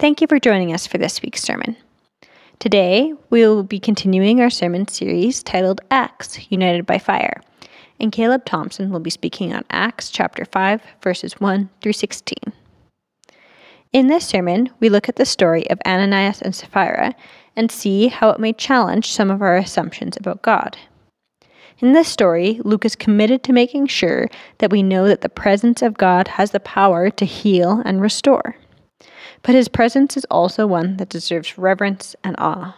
Thank you for joining us for this week's sermon. Today, we will be continuing our sermon series titled Acts United by Fire, and Caleb Thompson will be speaking on Acts chapter 5, verses 1 through 16. In this sermon, we look at the story of Ananias and Sapphira and see how it may challenge some of our assumptions about God. In this story, Luke is committed to making sure that we know that the presence of God has the power to heal and restore. But his presence is also one that deserves reverence and awe.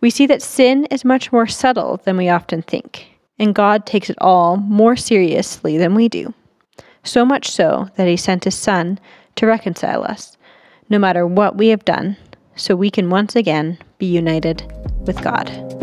We see that sin is much more subtle than we often think, and God takes it all more seriously than we do. So much so that he sent his Son to reconcile us, no matter what we have done, so we can once again be united with God.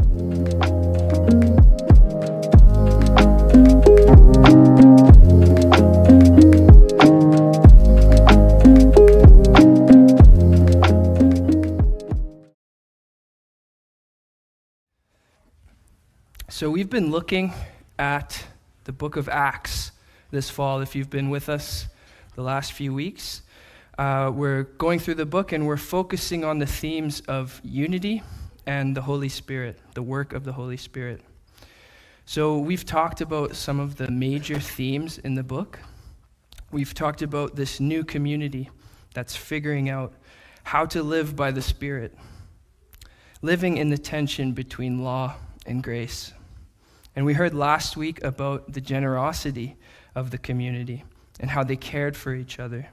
So, we've been looking at the book of Acts this fall, if you've been with us the last few weeks. Uh, we're going through the book and we're focusing on the themes of unity and the Holy Spirit, the work of the Holy Spirit. So, we've talked about some of the major themes in the book. We've talked about this new community that's figuring out how to live by the Spirit, living in the tension between law and grace. And we heard last week about the generosity of the community and how they cared for each other.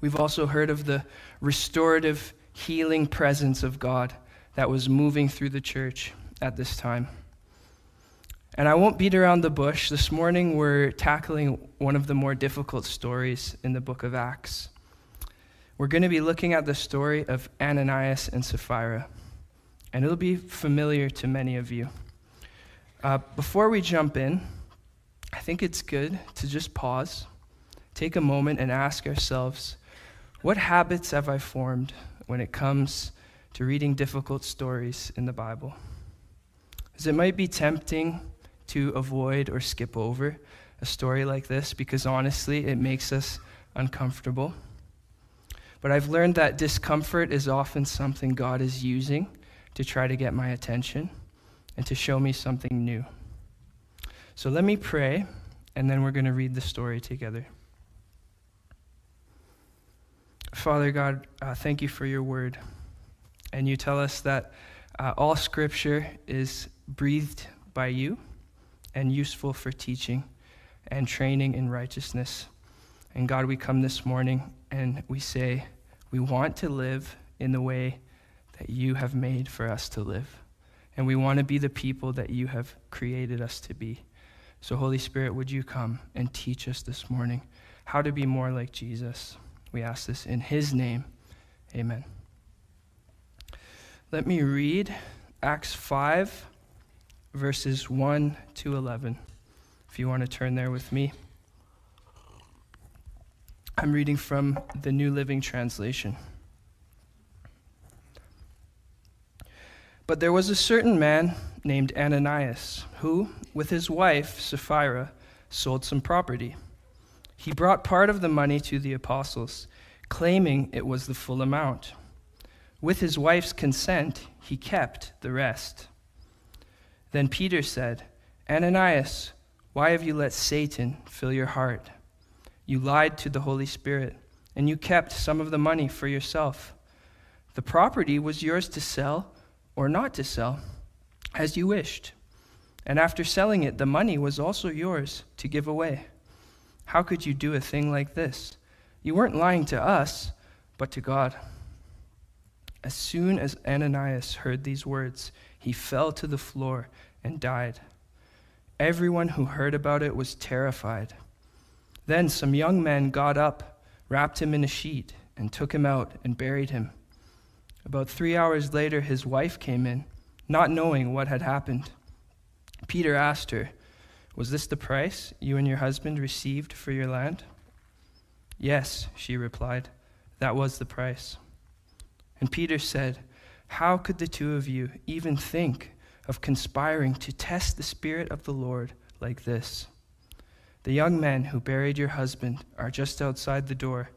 We've also heard of the restorative, healing presence of God that was moving through the church at this time. And I won't beat around the bush. This morning we're tackling one of the more difficult stories in the book of Acts. We're going to be looking at the story of Ananias and Sapphira, and it'll be familiar to many of you. Uh, before we jump in, I think it's good to just pause, take a moment, and ask ourselves what habits have I formed when it comes to reading difficult stories in the Bible? Because it might be tempting to avoid or skip over a story like this because honestly, it makes us uncomfortable. But I've learned that discomfort is often something God is using to try to get my attention and to show me something new. So let me pray, and then we're going to read the story together. Father God, uh, thank you for your word. And you tell us that uh, all scripture is breathed by you and useful for teaching and training in righteousness. And God, we come this morning and we say, we want to live in the way that you have made for us to live and we want to be the people that you have created us to be. So, Holy Spirit, would you come and teach us this morning how to be more like Jesus? We ask this in his name. Amen. Let me read Acts 5, verses 1 to 11, if you want to turn there with me. I'm reading from the New Living Translation. But there was a certain man named Ananias who, with his wife Sapphira, sold some property. He brought part of the money to the apostles, claiming it was the full amount. With his wife's consent, he kept the rest. Then Peter said, Ananias, why have you let Satan fill your heart? You lied to the Holy Spirit, and you kept some of the money for yourself. The property was yours to sell or not to sell, as you wished. And after selling it, the money was also yours to give away. How could you do a thing like this? You weren't lying to us, but to God. As soon as Ananias heard these words, he fell to the floor and died. Everyone who heard about it was terrified. Then some young men got up, wrapped him in a sheet, and took him out and buried him. About three hours later, his wife came in, not knowing what had happened. Peter asked her, Was this the price you and your husband received for your land? Yes, she replied, that was the price. And Peter said, How could the two of you even think of conspiring to test the Spirit of the Lord like this? The young men who buried your husband are just outside the door,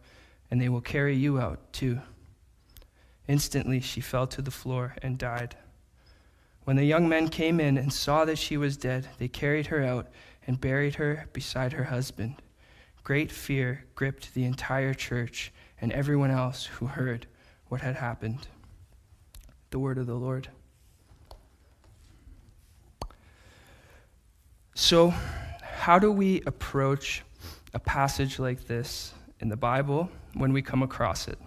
and they will carry you out too. Instantly she fell to the floor and died. When the young men came in and saw that she was dead, they carried her out and buried her beside her husband. Great fear gripped the entire church and everyone else who heard what had happened. The word of the Lord. So, how do we approach a passage like this in the Bible when we come across it?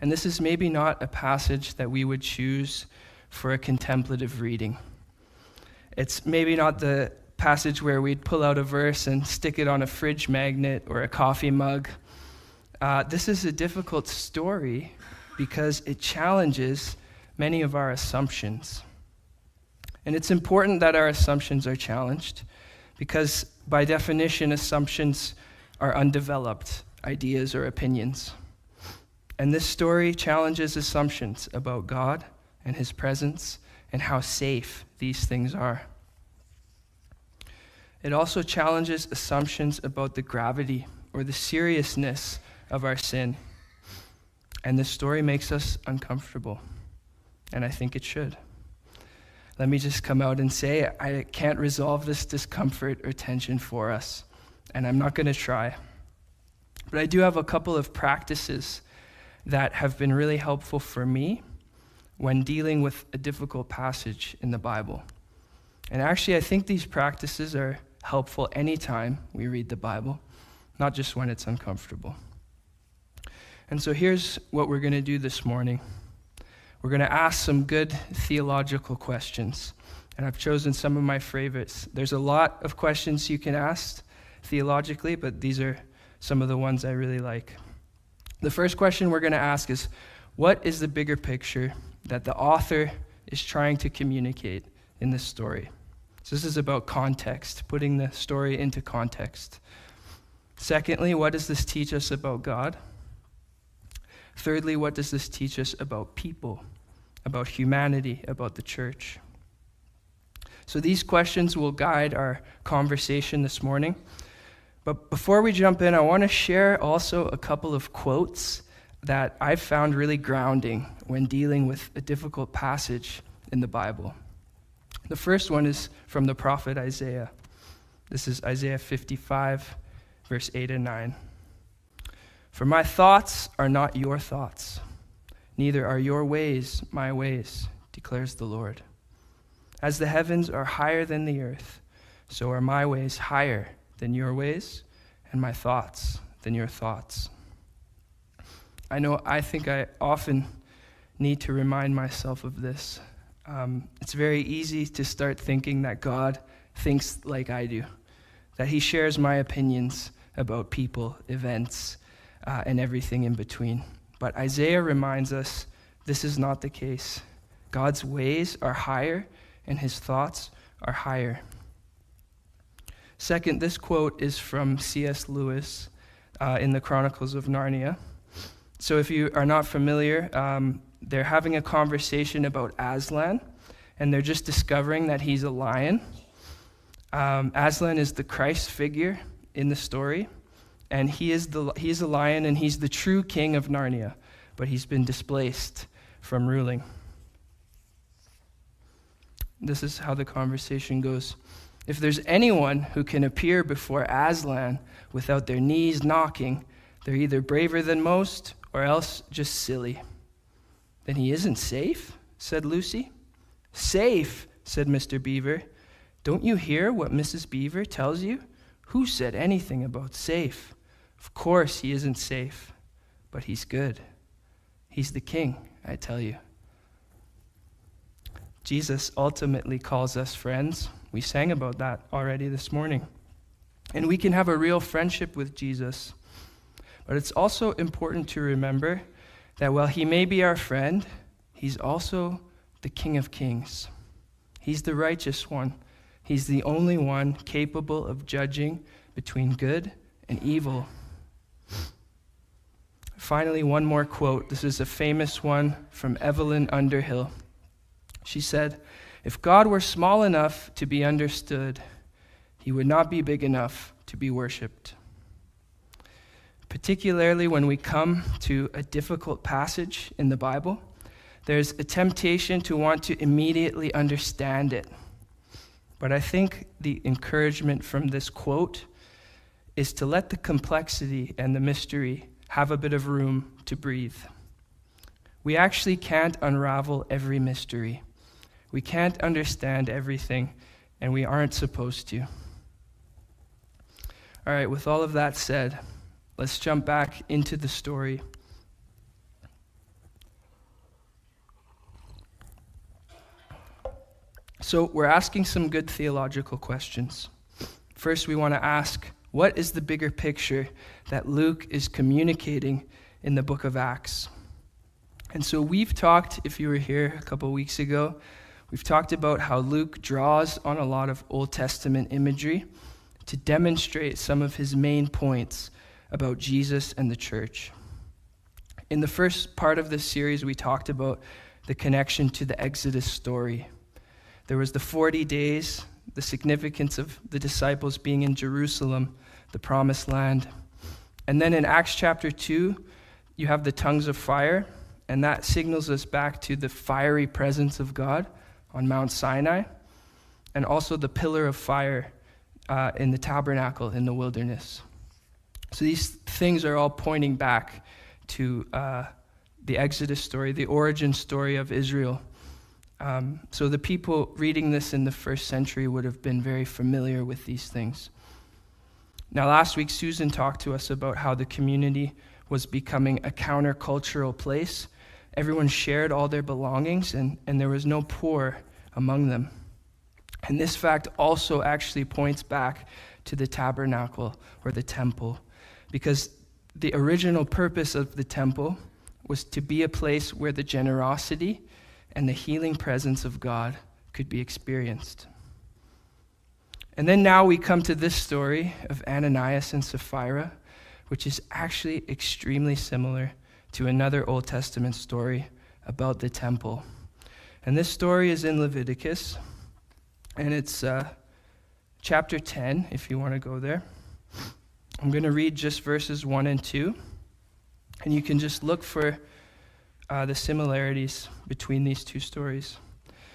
And this is maybe not a passage that we would choose for a contemplative reading. It's maybe not the passage where we'd pull out a verse and stick it on a fridge magnet or a coffee mug. Uh, this is a difficult story because it challenges many of our assumptions. And it's important that our assumptions are challenged because, by definition, assumptions are undeveloped ideas or opinions. And this story challenges assumptions about God and His presence and how safe these things are. It also challenges assumptions about the gravity or the seriousness of our sin. And this story makes us uncomfortable. And I think it should. Let me just come out and say I can't resolve this discomfort or tension for us. And I'm not going to try. But I do have a couple of practices that have been really helpful for me when dealing with a difficult passage in the Bible. And actually, I think these practices are helpful anytime we read the Bible, not just when it's uncomfortable. And so here's what we're going to do this morning we're going to ask some good theological questions. And I've chosen some of my favorites. There's a lot of questions you can ask theologically, but these are some of the ones I really like. The first question we're going to ask is What is the bigger picture that the author is trying to communicate in this story? So, this is about context, putting the story into context. Secondly, what does this teach us about God? Thirdly, what does this teach us about people, about humanity, about the church? So, these questions will guide our conversation this morning. But before we jump in, I want to share also a couple of quotes that I've found really grounding when dealing with a difficult passage in the Bible. The first one is from the prophet Isaiah. This is Isaiah 55, verse 8 and 9. For my thoughts are not your thoughts, neither are your ways my ways, declares the Lord. As the heavens are higher than the earth, so are my ways higher than your ways, and my thoughts than your thoughts. I know I think I often need to remind myself of this. Um, it's very easy to start thinking that God thinks like I do, that He shares my opinions about people, events, uh, and everything in between. But Isaiah reminds us this is not the case. God's ways are higher, and His thoughts are higher. Second, this quote is from C.S. Lewis uh, in the Chronicles of Narnia. So, if you are not familiar, um, they're having a conversation about Aslan, and they're just discovering that he's a lion. Um, Aslan is the Christ figure in the story, and he is the he's a lion, and he's the true king of Narnia, but he's been displaced from ruling. This is how the conversation goes. If there's anyone who can appear before Aslan without their knees knocking, they're either braver than most or else just silly. Then he isn't safe, said Lucy. Safe, said Mr. Beaver. Don't you hear what Mrs. Beaver tells you? Who said anything about safe? Of course he isn't safe, but he's good. He's the king, I tell you. Jesus ultimately calls us friends. We sang about that already this morning. And we can have a real friendship with Jesus. But it's also important to remember that while he may be our friend, he's also the King of Kings. He's the righteous one. He's the only one capable of judging between good and evil. Finally, one more quote. This is a famous one from Evelyn Underhill. She said, if God were small enough to be understood, he would not be big enough to be worshiped. particularly when we come to a difficult passage in the Bible, there's a temptation to want to immediately understand it. But I think the encouragement from this quote is to let the complexity and the mystery have a bit of room to breathe. We actually can't unravel every mystery. We can't understand everything, and we aren't supposed to. All right, with all of that said, let's jump back into the story. So, we're asking some good theological questions. First, we want to ask what is the bigger picture that Luke is communicating in the book of Acts? And so, we've talked, if you were here a couple weeks ago, we've talked about how Luke draws on a lot of Old Testament imagery to demonstrate some of his main points about Jesus and the church. In the first part of this series, we talked about the connection to the Exodus story. There was the 40 days, the significance of the disciples being in Jerusalem, the promised land. And then in Acts chapter 2, you have the tongues of fire, and that signals us back to the fiery presence of God on Mount Sinai, and also the pillar of fire uh, in the tabernacle in the wilderness. So these things are all pointing back to uh, the Exodus story, the origin story of Israel. Um, so the people reading this in the first century would have been very familiar with these things. Now, last week, Susan talked to us about how the community was becoming a countercultural place. Everyone shared all their belongings, and, and there was no poor among them. And this fact also actually points back to the tabernacle or the temple, because the original purpose of the temple was to be a place where the generosity and the healing presence of God could be experienced. And then now we come to this story of Ananias and Sapphira, which is actually extremely similar to another Old Testament story about the temple. And this story is in Leviticus, and it's uh, chapter 10, if you want to go there. I'm going to read just verses 1 and 2, and you can just look for uh, the similarities between these two stories.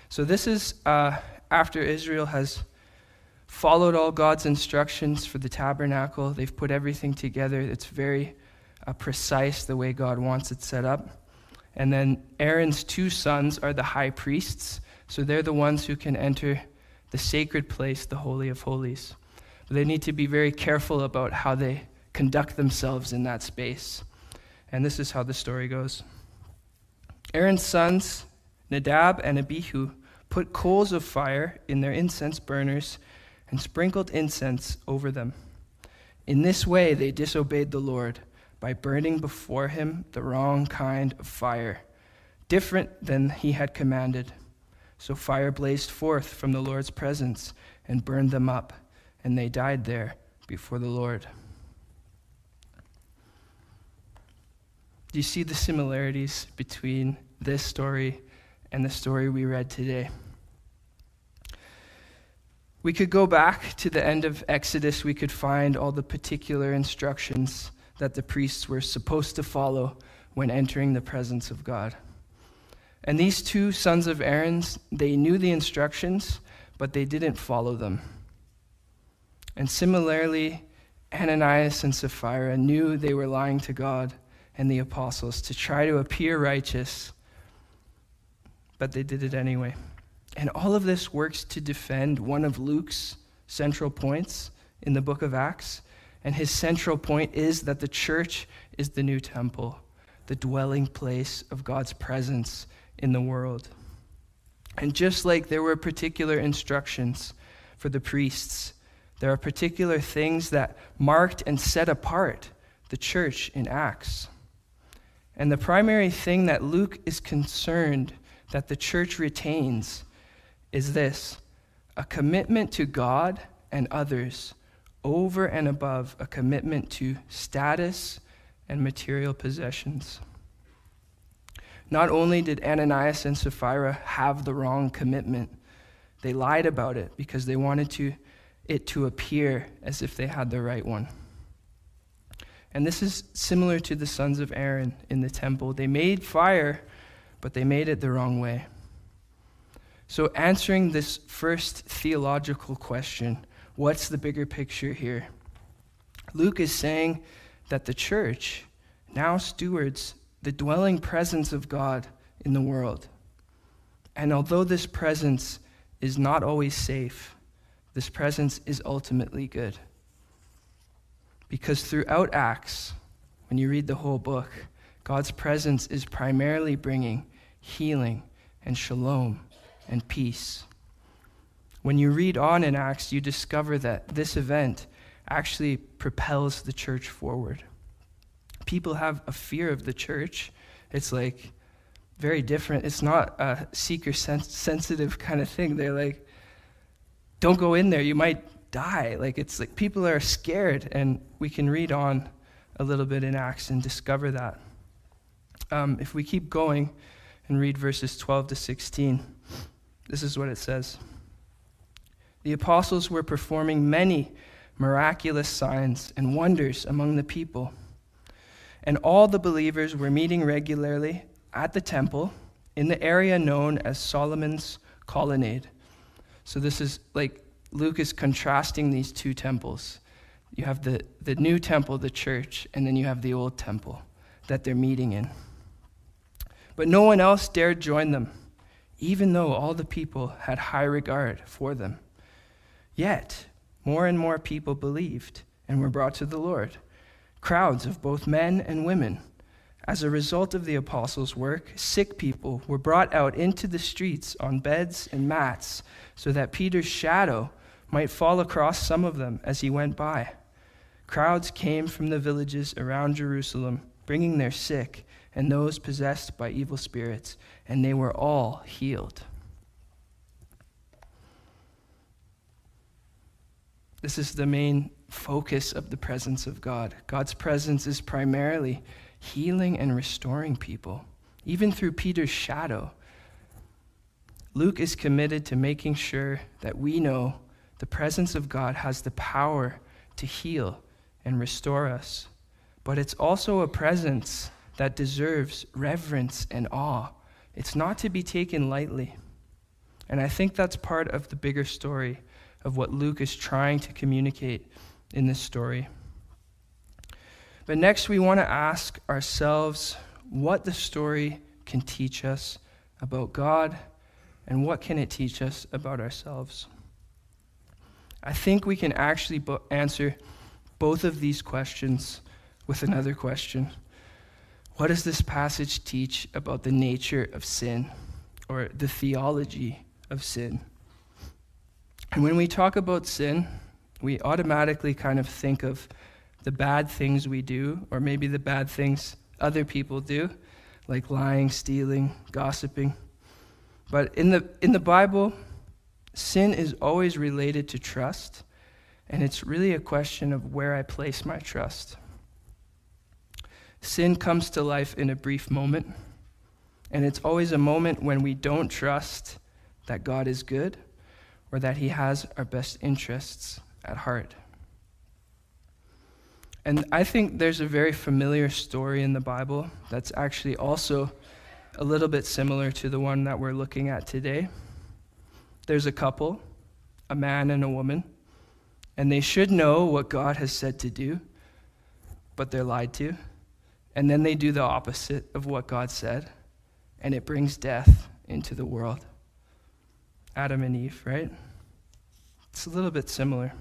So, this is uh, after Israel has followed all God's instructions for the tabernacle. They've put everything together. It's very uh, precise the way God wants it set up. And then Aaron's two sons are the high priests. So, they're the ones who can enter the sacred place, the Holy of Holies. But they need to be very careful about how they conduct themselves in that space. And this is how the story goes. Aaron's sons, Nadab and Abihu, put coals of fire in their incense burners and sprinkled incense over them. In this way, they disobeyed the Lord by burning before him the wrong kind of fire, different than he had commanded. So fire blazed forth from the Lord's presence and burned them up, and they died there before the Lord. Do you see the similarities between this story and the story we read today? We could go back to the end of Exodus. We could find all the particular instructions that the priests were supposed to follow when entering the presence of God. And these two sons of Aaron's, they knew the instructions, but they didn't follow them. And similarly, Ananias and Sapphira knew they were lying to God, and the apostles to try to appear righteous, but they did it anyway. And all of this works to defend one of Luke's central points in the book of Acts. And his central point is that the church is the new temple, the dwelling place of God's presence in the world. And just like there were particular instructions for the priests, there are particular things that marked and set apart the church in Acts. And the primary thing that Luke is concerned that the church retains is this a commitment to God and others over and above a commitment to status and material possessions. Not only did Ananias and Sapphira have the wrong commitment, they lied about it because they wanted to, it to appear as if they had the right one. And this is similar to the sons of Aaron in the temple. They made fire, but they made it the wrong way. So, answering this first theological question, what's the bigger picture here? Luke is saying that the church now stewards the dwelling presence of God in the world. And although this presence is not always safe, this presence is ultimately good. Because throughout Acts, when you read the whole book, God's presence is primarily bringing healing and shalom and peace. When you read on in Acts, you discover that this event actually propels the church forward. People have a fear of the church. It's like very different. It's not a seeker sensitive kind of thing. They're like, don't go in there, you might die. Like it's like people are scared, and we can read on a little bit in Acts and discover that. Um, if we keep going and read verses 12 to 16, this is what it says. The apostles were performing many miraculous signs and wonders among the people. And all the believers were meeting regularly at the temple in the area known as Solomon's colonnade. So this is like Luke is contrasting these two temples. You have the, the new temple, the church, and then you have the old temple that they're meeting in. But no one else dared join them, even though all the people had high regard for them. Yet, more and more people believed and were brought to the Lord, crowds of both men and women. As a result of the apostles' work, sick people were brought out into the streets on beds and mats so that Peter's shadow might fall across some of them as he went by. Crowds came from the villages around Jerusalem, bringing their sick and those possessed by evil spirits, and they were all healed. This is the main focus of the presence of God. God's presence is primarily healing and restoring people, even through Peter's shadow. Luke is committed to making sure that we know the presence of God has the power to heal and restore us. But it's also a presence that deserves reverence and awe. It's not to be taken lightly. And I think that's part of the bigger story of what Luke is trying to communicate in this story. But next, we want to ask ourselves what the story can teach us about God and what can it teach us about ourselves. I think we can actually bo- answer both of these questions with another question. What does this passage teach about the nature of sin or the theology of sin? And when we talk about sin, we automatically kind of think of the bad things we do, or maybe the bad things other people do, like lying, stealing, gossiping. But in the, in the Bible, sin is always related to trust, and it's really a question of where I place my trust. Sin comes to life in a brief moment, and it's always a moment when we don't trust that God is good or that He has our best interests at heart. And I think there's a very familiar story in the Bible that's actually also a little bit similar to the one that we're looking at today. There's a couple, a man and a woman, and they should know what God has said to do, but they're lied to. And then they do the opposite of what God said, and it brings death into the world. Adam and Eve, right? It's a little bit similar.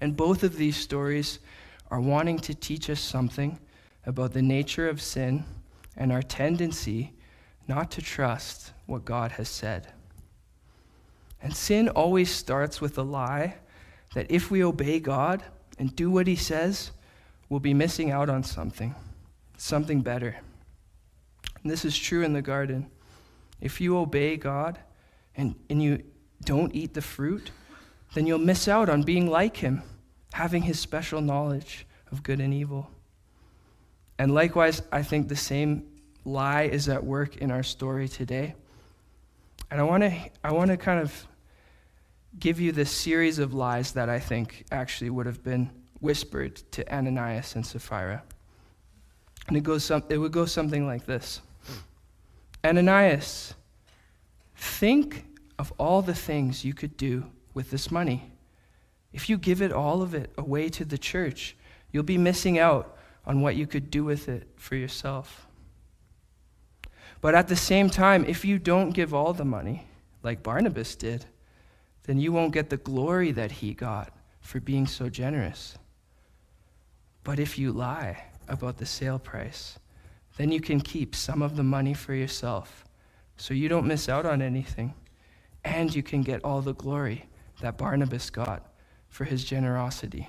And both of these stories are wanting to teach us something about the nature of sin and our tendency not to trust what God has said. And sin always starts with a lie that if we obey God and do what He says, we'll be missing out on something, something better. And this is true in the garden. If you obey God and, and you don't eat the fruit, then you'll miss out on being like him, having his special knowledge of good and evil. And likewise, I think the same lie is at work in our story today. And I want to I want to kind of give you this series of lies that I think actually would have been whispered to Ananias and Sapphira. And it, goes some, it would go something like this Ananias, think of all the things you could do with this money. If you give it all of it away to the church, you'll be missing out on what you could do with it for yourself. But at the same time, if you don't give all the money, like Barnabas did, then you won't get the glory that he got for being so generous. But if you lie about the sale price, then you can keep some of the money for yourself so you don't miss out on anything. And you can get all the glory that Barnabas got for his generosity.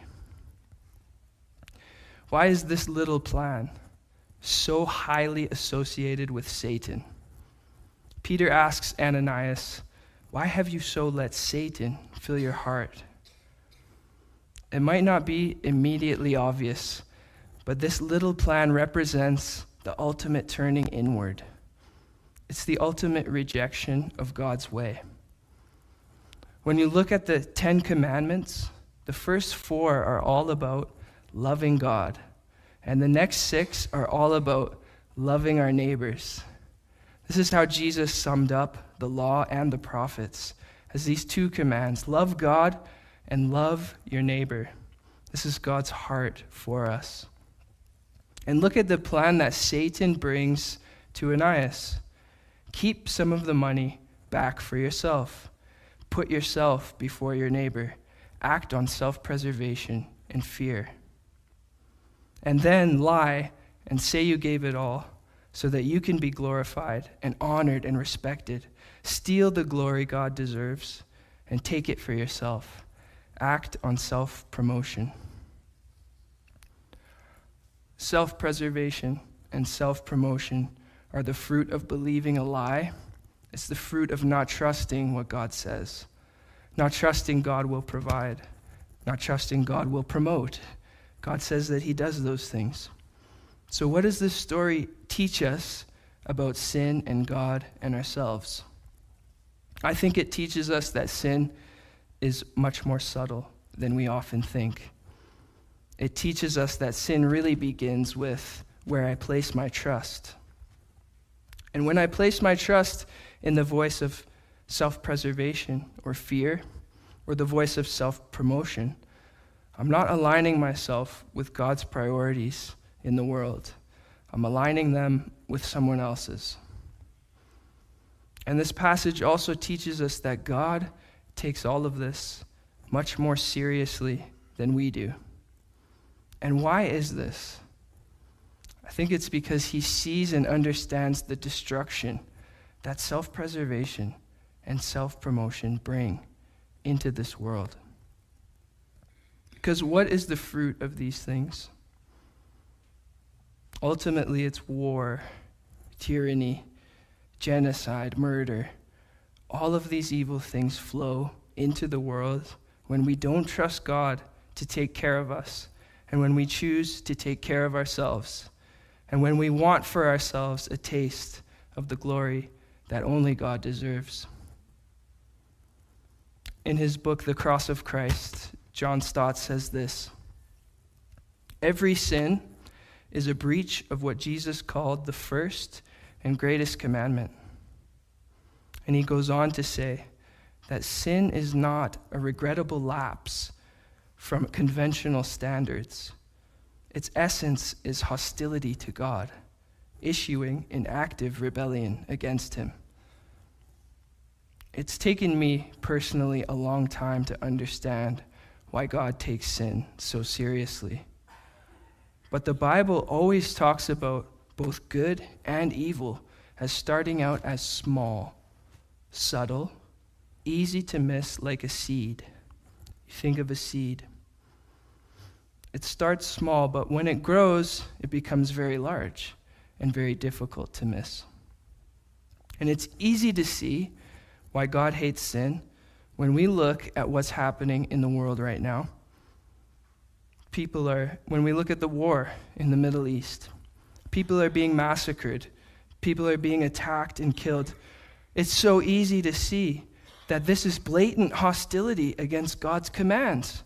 Why is this little plan so highly associated with Satan? Peter asks Ananias, Why have you so let Satan fill your heart? It might not be immediately obvious, but this little plan represents the ultimate turning inward. It's the ultimate rejection of God's way. When you look at the Ten Commandments, the first four are all about loving God, and the next six are all about loving our neighbors. This is how Jesus summed up the law and the prophets as these two commands love God and love your neighbor. This is God's heart for us. And look at the plan that Satan brings to Ananias. Keep some of the money back for yourself. Put yourself before your neighbor. Act on self preservation and fear. And then lie and say you gave it all so that you can be glorified and honored and respected. Steal the glory God deserves and take it for yourself. Act on self promotion. Self preservation and self promotion are the fruit of believing a lie. It's the fruit of not trusting what God says, not trusting God will provide, not trusting God will promote. God says that He does those things. So, what does this story teach us about sin and God and ourselves? I think it teaches us that sin is much more subtle than we often think. It teaches us that sin really begins with where I place my trust. And when I place my trust in the voice of self preservation or fear, or the voice of self promotion, I'm not aligning myself with God's priorities in the world. I'm aligning them with someone else's. And this passage also teaches us that God takes all of this much more seriously than we do. And why is this? I think it's because he sees and understands the destruction that self preservation and self promotion bring into this world. Because what is the fruit of these things? Ultimately, it's war, tyranny, genocide, murder. All of these evil things flow into the world when we don't trust God to take care of us, and when we choose to take care of ourselves, and when we want for ourselves a taste of the glory that only God deserves. In his book, The Cross of Christ, John Stott says this Every sin is a breach of what Jesus called the first and greatest commandment. And he goes on to say that sin is not a regrettable lapse from conventional standards. Its essence is hostility to God, issuing in active rebellion against Him. It's taken me personally a long time to understand why God takes sin so seriously. But the Bible always talks about both good and evil as starting out as small, subtle, easy to miss like a seed. Think of a seed. It starts small, but when it grows, it becomes very large and very difficult to miss. And it's easy to see why God hates sin when we look at what's happening in the world right now people are, when we look at the war in the Middle East, people are being massacred, people are being attacked and killed. It's so easy to see that this is blatant hostility against God's commands.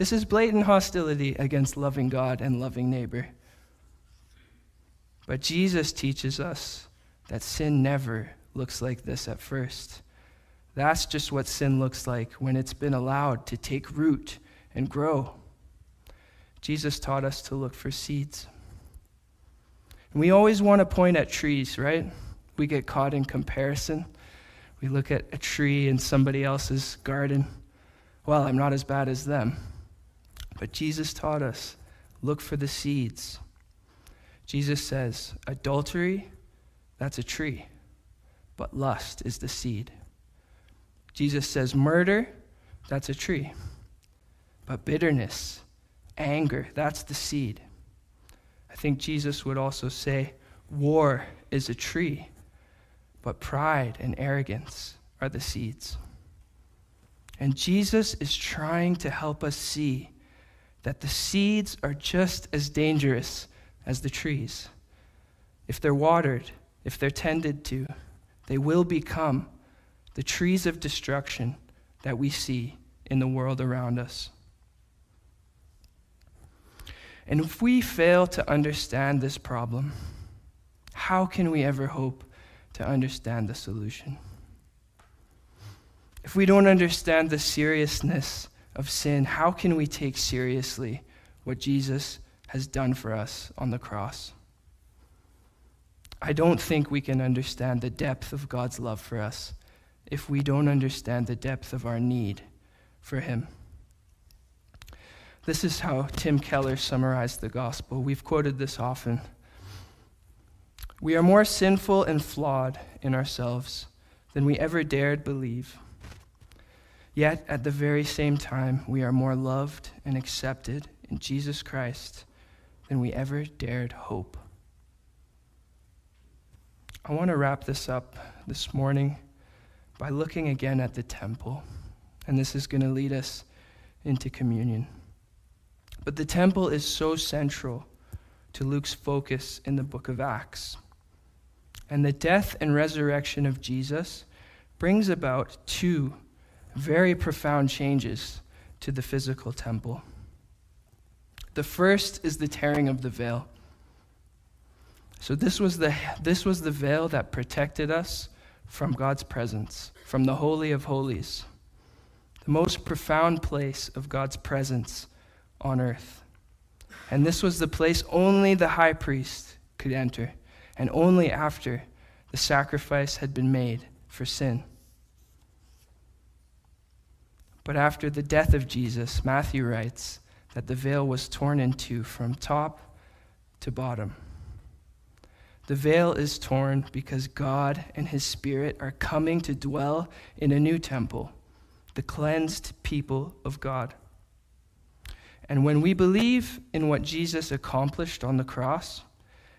This is blatant hostility against loving God and loving neighbor. But Jesus teaches us that sin never looks like this at first. That's just what sin looks like when it's been allowed to take root and grow. Jesus taught us to look for seeds. And we always want to point at trees, right? We get caught in comparison. We look at a tree in somebody else's garden. Well, I'm not as bad as them. But Jesus taught us look for the seeds. Jesus says, adultery, that's a tree, but lust is the seed. Jesus says, murder, that's a tree, but bitterness, anger, that's the seed. I think Jesus would also say, war is a tree, but pride and arrogance are the seeds. And Jesus is trying to help us see that the seeds are just as dangerous as the trees. If they're watered, if they're tended to, they will become the trees of destruction that we see in the world around us. And if we fail to understand this problem, how can we ever hope to understand the solution? If we don't understand the seriousness of sin, how can we take seriously what Jesus has done for us on the cross. I don't think we can understand the depth of God's love for us if we don't understand the depth of our need for Him. This is how Tim Keller summarized the gospel. We've quoted this often. We are more sinful and flawed in ourselves than we ever dared believe. Yet, at the very same time, we are more loved and accepted in Jesus Christ than we ever dared hope. I want to wrap this up this morning by looking again at the temple, and this is going to lead us into communion. But the temple is so central to Luke's focus in the book of Acts. And the death and resurrection of Jesus brings about two very profound changes to the physical temple. The first is the tearing of the veil. So this was the this was the veil that protected us from God's presence, from the holy of holies. The most profound place of God's presence on earth. And this was the place only the high priest could enter, and only after the sacrifice had been made for sin. But after the death of Jesus, Matthew writes, that the veil was torn in two from top to bottom. The veil is torn because God and His Spirit are coming to dwell in a new temple, the cleansed people of God. And when we believe in what Jesus accomplished on the cross,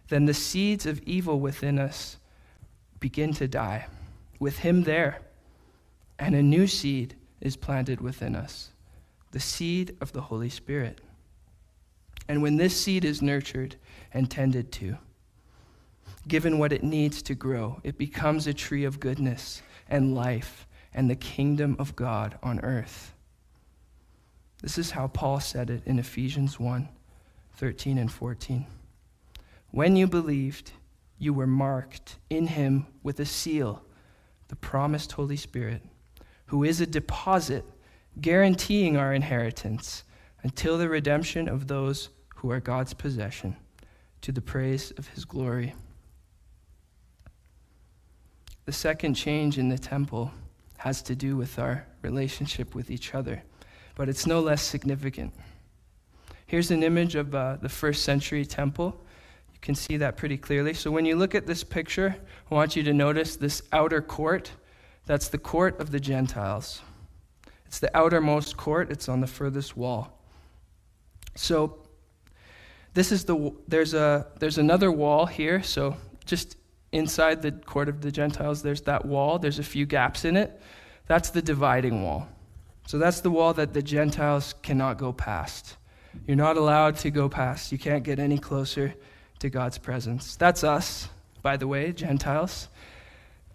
then the seeds of evil within us begin to die with Him there, and a new seed is planted within us the seed of the Holy Spirit. And when this seed is nurtured and tended to, given what it needs to grow, it becomes a tree of goodness and life and the kingdom of God on earth. This is how Paul said it in Ephesians 1 13 and 14. When you believed, you were marked in him with a seal, the promised Holy Spirit, who is a deposit guaranteeing our inheritance until the redemption of those who are God's possession, to the praise of his glory. The second change in the temple has to do with our relationship with each other, but it's no less significant. Here's an image of uh, the first century temple. You can see that pretty clearly. So when you look at this picture, I want you to notice this outer court. That's the court of the Gentiles. It's the outermost court, it's on the furthest wall. So this is the there's a there's another wall here, so just inside the court of the Gentiles there's that wall, there's a few gaps in it. That's the dividing wall. So that's the wall that the Gentiles cannot go past. You're not allowed to go past. You can't get any closer to God's presence. That's us, by the way, Gentiles.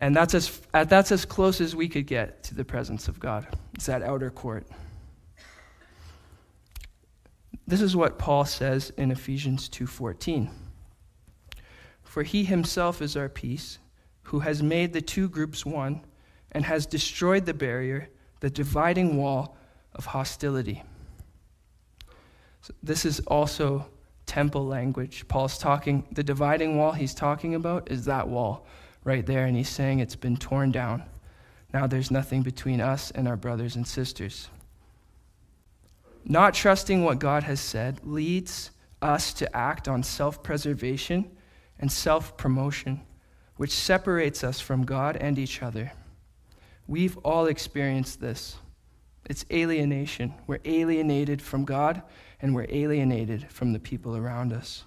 And that's as, uh, that's as close as we could get to the presence of God. It's that outer court. This is what Paul says in Ephesians 2:14. For he himself is our peace, who has made the two groups one and has destroyed the barrier, the dividing wall of hostility. So this is also temple language. Paul's talking, the dividing wall he's talking about is that wall right there, and he's saying it's been torn down. Now there's nothing between us and our brothers and sisters. Not trusting what God has said leads us to act on self preservation and self promotion, which separates us from God and each other. We've all experienced this. It's alienation. We're alienated from God and we're alienated from the people around us.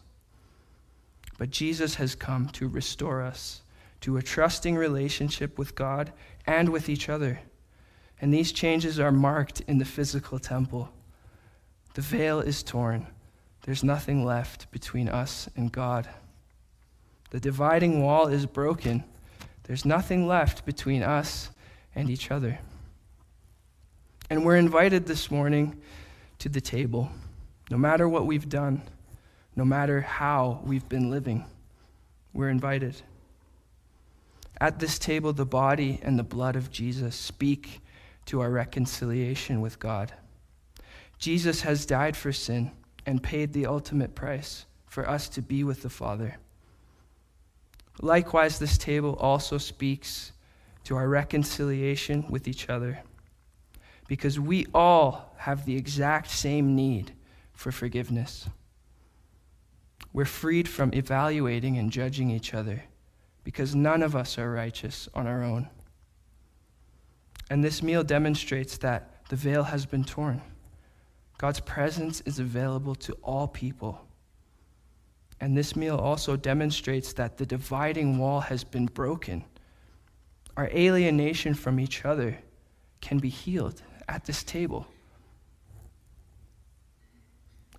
But Jesus has come to restore us to a trusting relationship with God and with each other. And these changes are marked in the physical temple. The veil is torn. There's nothing left between us and God. The dividing wall is broken. There's nothing left between us and each other. And we're invited this morning to the table, no matter what we've done, no matter how we've been living. We're invited. At this table, the body and the blood of Jesus speak to our reconciliation with God. Jesus has died for sin and paid the ultimate price for us to be with the Father. Likewise, this table also speaks to our reconciliation with each other because we all have the exact same need for forgiveness. We're freed from evaluating and judging each other because none of us are righteous on our own. And this meal demonstrates that the veil has been torn. God's presence is available to all people. And this meal also demonstrates that the dividing wall has been broken. Our alienation from each other can be healed at this table.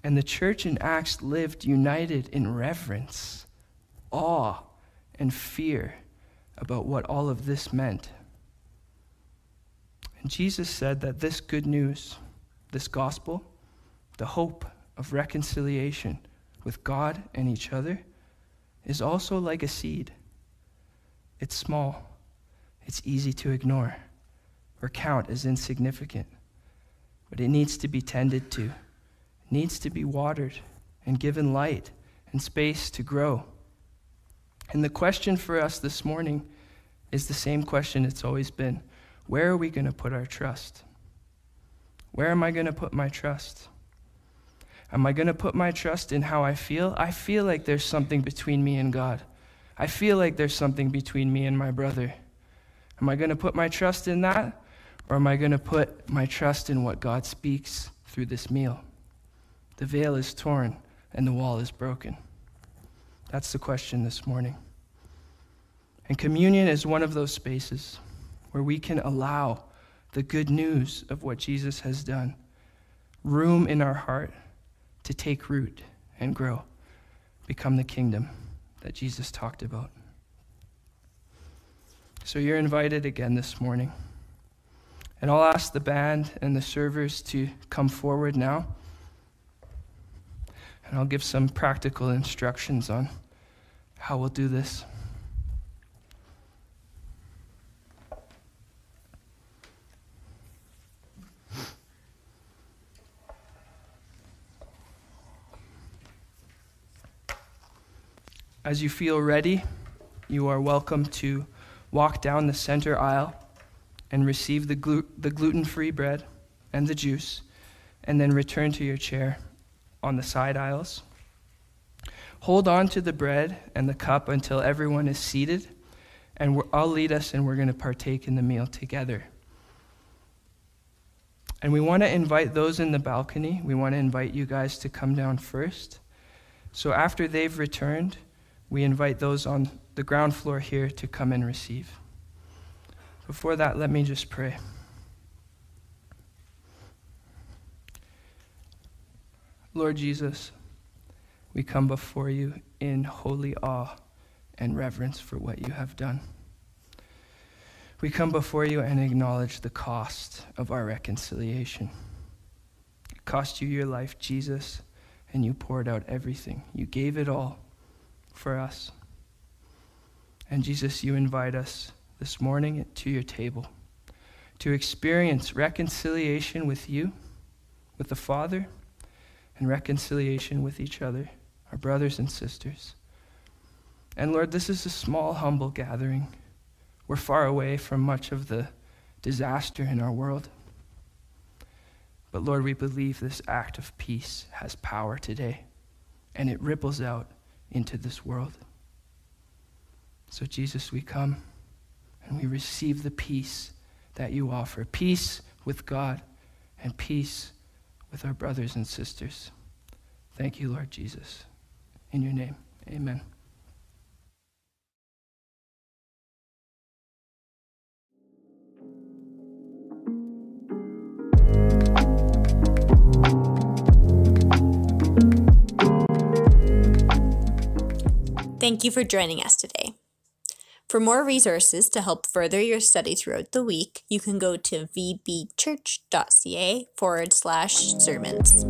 And the church in Acts lived united in reverence, awe, and fear about what all of this meant. And Jesus said that this good news, this gospel, the hope of reconciliation with God and each other, is also like a seed. It's small, it's easy to ignore or count as insignificant. But it needs to be tended to, it needs to be watered and given light and space to grow. And the question for us this morning is the same question it's always been Where are we going to put our trust? Where am I going to put my trust? Am I going to put my trust in how I feel? I feel like there's something between me and God. I feel like there's something between me and my brother. Am I going to put my trust in that? Or am I going to put my trust in what God speaks through this meal? The veil is torn and the wall is broken. That's the question this morning. And communion is one of those spaces where we can allow the good news of what Jesus has done room in our heart to take root and grow, become the kingdom that Jesus talked about. So you're invited again this morning. And I'll ask the band and the servers to come forward now. And I'll give some practical instructions on how we'll do this. As you feel ready, you are welcome to walk down the center aisle and receive the, glu- the gluten free bread and the juice, and then return to your chair on the side aisles. Hold on to the bread and the cup until everyone is seated, and I'll lead us and we're going to partake in the meal together. And we want to invite those in the balcony, we want to invite you guys to come down first. So after they've returned, we invite those on the ground floor here to come and receive. Before that, let me just pray. Lord Jesus, we come before you in holy awe and reverence for what you have done. We come before you and acknowledge the cost of our reconciliation. It cost you your life, Jesus, and you poured out everything. You gave it all for us. And Jesus, you invite us this morning to your table to experience reconciliation with you, with the Father, and reconciliation with each other, our brothers and sisters. And Lord, this is a small, humble gathering. We're far away from much of the disaster in our world. But Lord, we believe this act of peace has power today, and it ripples out into this world. So, Jesus, we come and we receive the peace that you offer peace with God and peace with our brothers and sisters. Thank you, Lord Jesus. In your name, amen. Thank you for joining us today. For more resources to help further your study throughout the week, you can go to vbchurch.ca forward slash sermons.